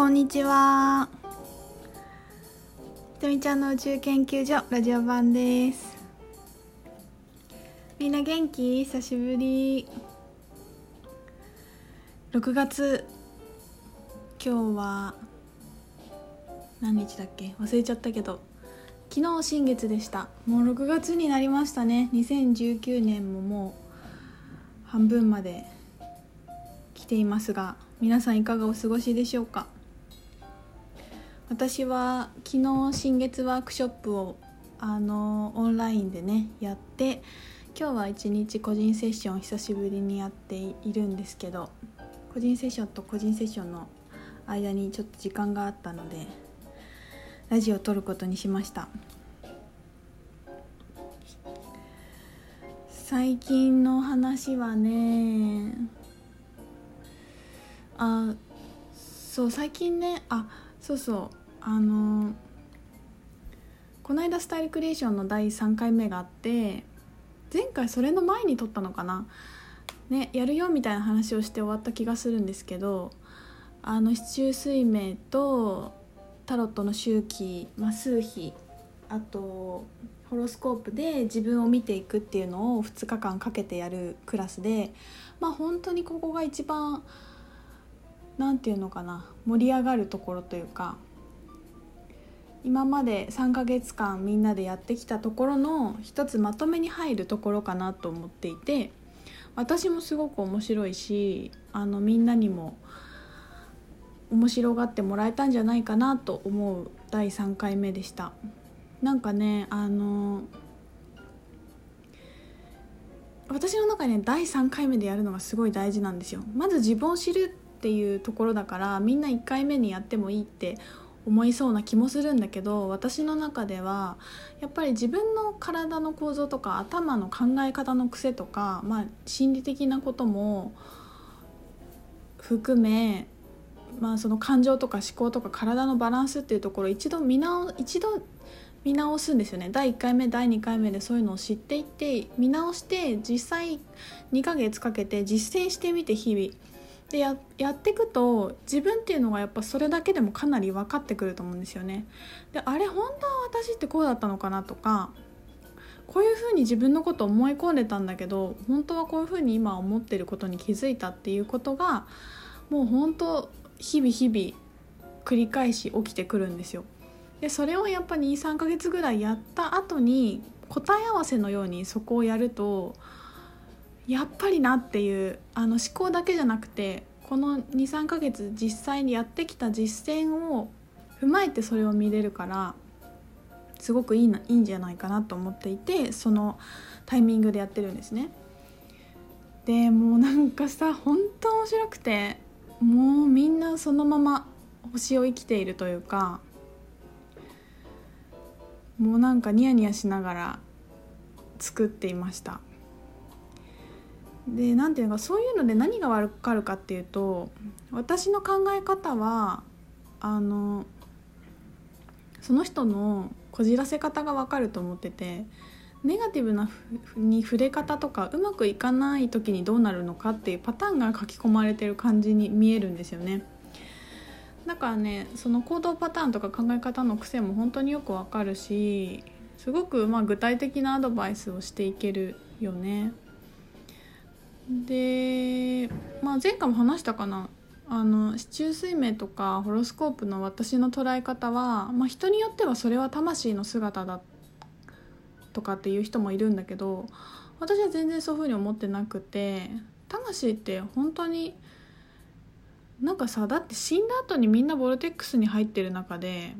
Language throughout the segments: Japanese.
こんにちは。ひとみちゃんの宇宙研究所ラジオ版です。みんな元気？久しぶり。6月。今日は何日だっけ？忘れちゃったけど。昨日新月でした。もう6月になりましたね。2019年ももう半分まで来ていますが皆さんいかがお過ごしでしょうか？私は昨日新月ワークショップをあのオンラインでねやって今日は一日個人セッションを久しぶりにやっているんですけど個人セッションと個人セッションの間にちょっと時間があったのでラジオを撮ることにしました。最近の話はねあそう最近ねあそうそう。あのこの間スタイルクリエーションの第3回目があって前回それの前に撮ったのかな？ねやるよみたいな話をして終わった気がするんですけどあの市中水明とタロットの周期、まあ、数比あとホロスコープで自分を見ていくっていうのを2日間かけてやるクラスでまあ本当にここが一番何て言うのかな盛り上がるところというか今まで3ヶ月間みんなでやってきたところの一つまとめに入るところかなと思っていて私もすごく面白いしあのみんなにも面白がってもらえたんじゃないかなと思う第3回目でした。なんかねあの私の中にね第3回目でやるのがすごい大事なんですよ。まず自分を知るっていうところだからみんな1回目にやってもいいって思いそうな気もするんだけど私の中ではやっぱり自分の体の構造とか頭の考え方の癖とか、まあ、心理的なことも含め、まあ、その感情とか思考とか体のバランスっていうところ一度見直一度見直すんですよね第1回目第2回目でそういうのを知っていって見直して実際2ヶ月かけて実践してみて日々。でやっていくと自分っていうのがやっぱそれだけでもかなり分かってくると思うんですよね。であれ本当は私ってこうだったのかなとかこういうふうに自分のこと思い込んでたんだけど本当はこういうふうに今思ってることに気づいたっていうことがもう本当日々日々繰り返し起きてくるんですよ。でそれをやっぱ23ヶ月ぐらいやった後に答え合わせのようにそこをやるとやっぱりなっていうあの思考だけじゃなくてこの23ヶ月実際にやってきた実践を踏まえてそれを見れるからすごくいいないいんじゃないかなと思っていてそのタイミングでやってるんですね。でもうなんかさ本当面白くてもうみんなそのまま星を生きているというかもうなんかニヤニヤしながら作っていました。で何ていうかそういうので何が分かるかっていうと私の考え方はあのその人のこじらせ方が分かると思っててネガティブなに触れ方とかうまくいかない時にどうなるのかっていうパターンが書き込まれてる感じに見えるんですよね。だからねその行動パターンとか考え方の癖も本当によくわかるしすごくま具体的なアドバイスをしていけるよね。で、まあ、前回も話したかな。あの市中水明とかホロスコープの私の捉え方は、まあ、人によってはそれは魂の姿だとかっていう人もいるんだけど私は全然そういうふうに思ってなくて魂って本当になんかさだって死んだ後にみんなボルテックスに入ってる中で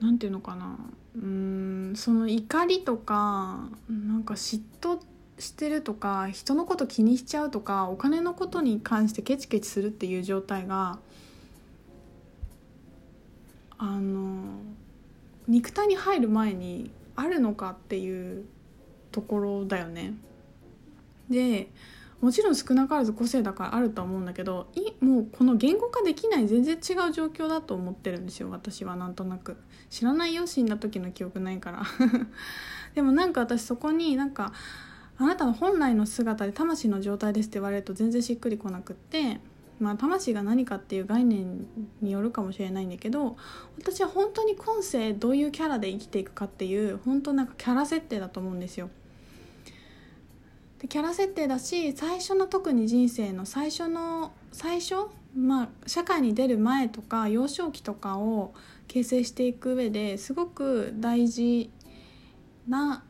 何て言うのかな。うんその怒りとかなんか嫉妬ってしてるとか人のこと気にしちゃうとかお金のことに関してケチケチするっていう状態があの肉体に入る前にあるのかっていうところだよね。でもちろん少なからず個性だからあるとは思うんだけどいもうこの言語化できない全然違う状況だと思ってるんですよ私はなんとなく知らないよ死んだ時の記憶ないから でもなんか私そこになんかあなたの本来の姿で魂の状態ですって言われると全然しっくりこなくってまあ、魂が何かっていう概念によるかもしれないんだけど私は本当に今世どういうキャラで生きていくかっていう本当なんかキャラ設定だと思うんですよ。でキャラ設定だし最初の特に人生の最初の最初まあ社会に出る前とか幼少期とかを形成していく上ですごく大事な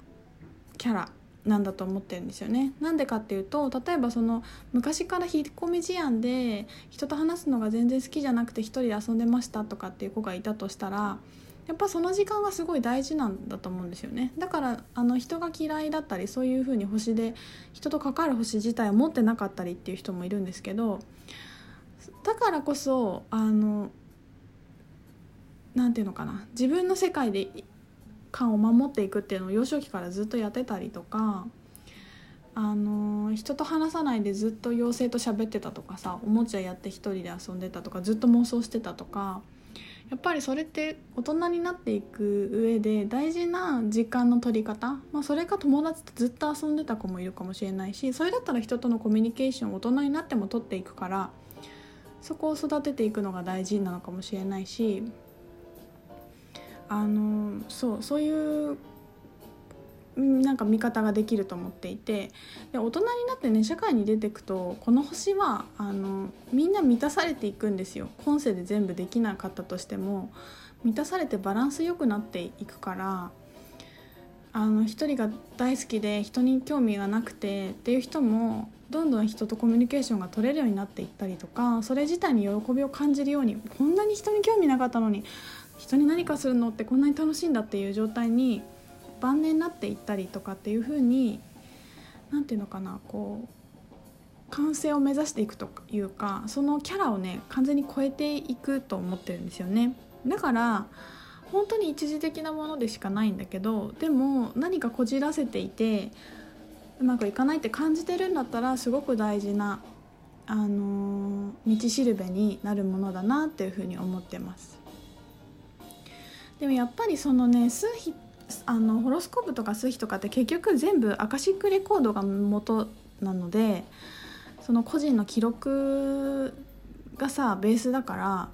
キャラなんだと思ってるんですよね。なんでかっていうと例えばその昔から引っ込み思案で人と話すのが全然好きじゃなくて一人で遊んでましたとかっていう子がいたとしたらやっぱその時間がすごい大事なんだと思うんですよねだからあの人が嫌いだったりそういう風に星で人と関わる星自体を持ってなかったりっていう人もいるんですけどだからこそあのなんていうのかな自分の世界で感を守っていくっていうのを幼少期からずっとやってたりとかあの人と話さないでずっと妖精と喋ってたとかさおもちゃやって一人で遊んでたとかずっと妄想してたとかやっぱりそれって大人になっていく上で大事な時間の取り方、まあ、それか友達とずっと遊んでた子もいるかもしれないしそれだったら人とのコミュニケーションを大人になっても取っていくからそこを育てていくのが大事なのかもしれないしあのそうそういうなんか見方ができると思っていてで大人になってね社会に出てくとこの星はあのみんな満たされていくんですよ。今世で全部できなかったとしても満たされてバランス良くなっていくからあの一人が大好きで人に興味がなくてっていう人もどんどん人とコミュニケーションが取れるようになっていったりとかそれ自体に喜びを感じるようにこんなに人に興味なかったのに人に何かするのってこんなに楽しいんだっていう状態に晩年になっていったりとかっていうふうに何て言うのかなこう完成を目指していくというかそのキャラをね完全に超えていくと思ってるんですよね。だから本当に一時的なものでしかないんだけどでも何かこじらせていてうまくいかないって感じてるんだったらすごく大事な、あのー、道しるべになるものだなっていうふうに思ってます。でもやっぱりそのね数比あのホロスコープとか数比とかって結局全部アカシックレコードが元なのでその個人の記録がさベースだから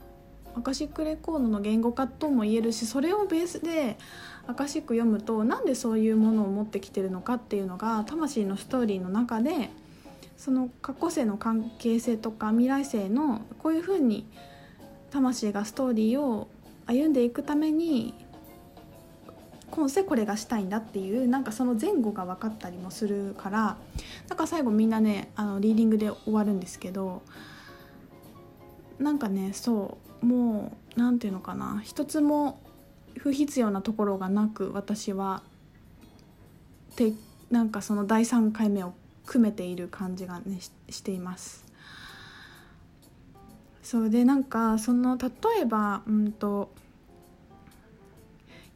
アカシックレコードの言語化とも言えるしそれをベースでアカシック読むとなんでそういうものを持ってきてるのかっていうのが魂のストーリーの中でその過去世の関係性とか未来世のこういうふうに魂がストーリーを歩んでいくために今世これがしたいんだっていうなんかその前後が分かったりもするからだか最後みんなねあのリーディングで終わるんですけどなんかねそうもう何て言うのかな一つも不必要なところがなく私はてなんかその第3回目を組めている感じがねしています。そうでなんかその例えばうんと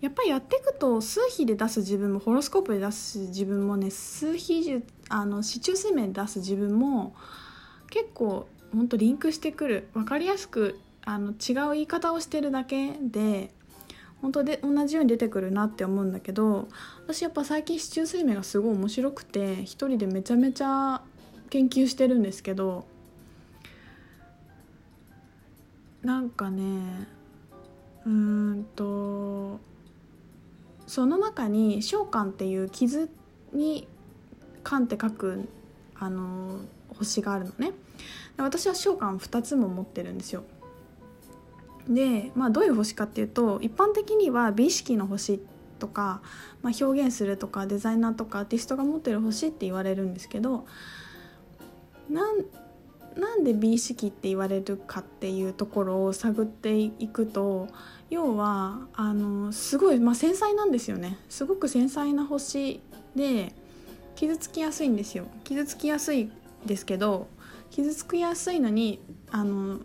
やっぱりやっていくと数比で出す自分もホロスコープで出す自分もね数比あの市中水面で出す自分も結構ほんとリンクしてくる。分かりやすくあの違う言い方をしてるだけで本当で同じように出てくるなって思うんだけど私やっぱ最近市中水面がすごい面白くて一人でめちゃめちゃ研究してるんですけどなんかねうんとその中に「召喚」っていう傷に「巻」って書くあの星があるのね。私は召喚2つも持ってるんですよ。で、まあ、どういう星かっていうと一般的には美意識の星とか、まあ、表現するとかデザイナーとかアーティストが持ってる星って言われるんですけどなんなんで美意識って言われるかっていうところを探っていくと要はあのすごい、まあ、繊細なんですよね。すごく繊細な星で傷つきやすいんですよ。傷つきやすいですけど傷つきやすいのにあの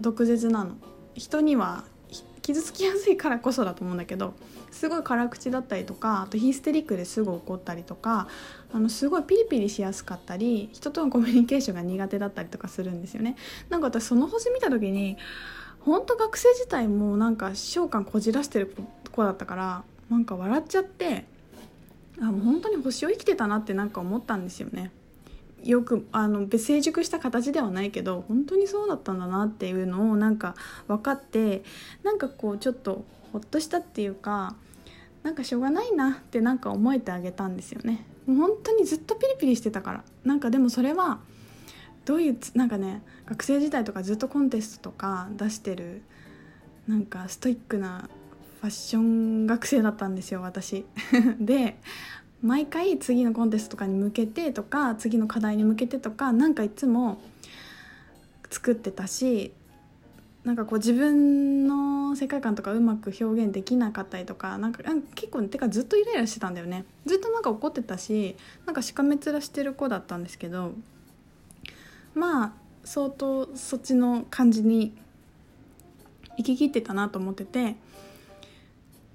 毒舌なの。人には傷つきやすいからこそだと思うんだけどすごい辛口だったりとかあとヒステリックですぐ怒ったりとかあのすごいピリピリしやすかったり人とのコミュニケーションが苦手だったりとかするんですよね。なんか私その星見た時に本当学生自体もなんか召喚こじらしてる子だったからなんか笑っちゃってあもう本当に星を生きてたなってなんか思ったんですよね。よくあの成熟した形ではないけど本当にそうだったんだなっていうのをなんか分かってなんかこうちょっとほっとしたっていうかなんかしょうがないなってなんか思えてあげたんですよね。もう本当にずっとピリピリしてたから。なんかでもそれはどういうなんかね学生時代とかずっとコンテストとか出してるなんかストイックなファッション学生だったんですよ私。で毎回次のコンテストとかに向けてとか次の課題に向けてとかなんかいつも作ってたしなんかこう自分の世界観とかうまく表現できなかったりとかなんか結構てかずっとイライラしてたんだよね。ずっとなんか怒ってたしなんかしかめ面してる子だったんですけどまあ相当そっちの感じに行き切ってたなと思ってて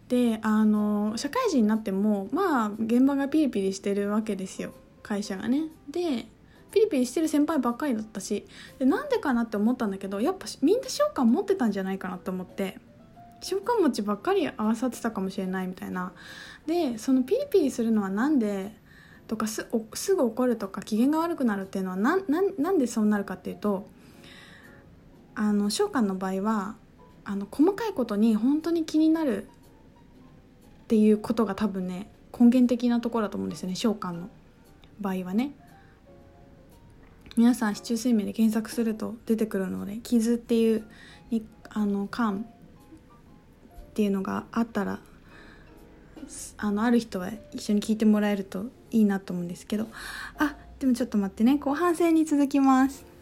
であの社会人になってもまあ現場がピリピリしてるわけですよ。会社がね。でピリピリしてる先輩ばっかりだったしでなんでかなって思ったんだけどやっぱみんな召喚持ってたんじゃないかなと思って。召喚持ちばっかり合わさってたかもしれないみたいな。でそのピリピリするのは何でとかすすぐ怒るとか機嫌が悪くなるっていうのはなななんでそうなるかっていうとあの召喚の場合はあの細かいことに本当に気になるっていうことが多分ね根源的なところだと思うんですよね召喚の場合はね。皆さん市中水面で検索すると出てくるので傷っていうにあの缶っていうのがあったらあのある人は一緒に聞いてもらえるといいなと思うんですけど。あでもちょっと待ってね後半戦に続きます。